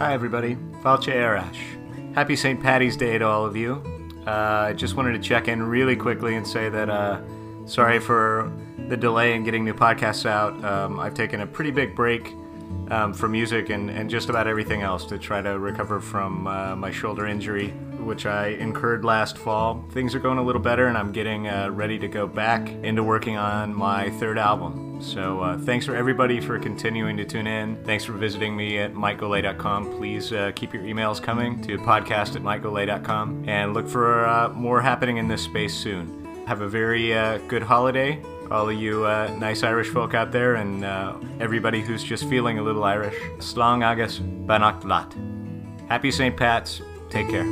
Hi, everybody. Fáilte ar ais. Happy St. Patty's Day to all of you. Uh, I just wanted to check in really quickly and say that uh, sorry for the delay in getting new podcasts out. Um, I've taken a pretty big break um, for music and, and just about everything else to try to recover from uh, my shoulder injury, which I incurred last fall. Things are going a little better, and I'm getting uh, ready to go back into working on my third album. So, uh, thanks for everybody for continuing to tune in. Thanks for visiting me at mikegolay.com. Please uh, keep your emails coming to podcast at mikegolay.com and look for uh, more happening in this space soon. Have a very uh, good holiday all of you uh, nice Irish folk out there and uh, everybody who's just feeling a little Irish. Slán agus beannacht leat. Happy St. Pat's. Take care.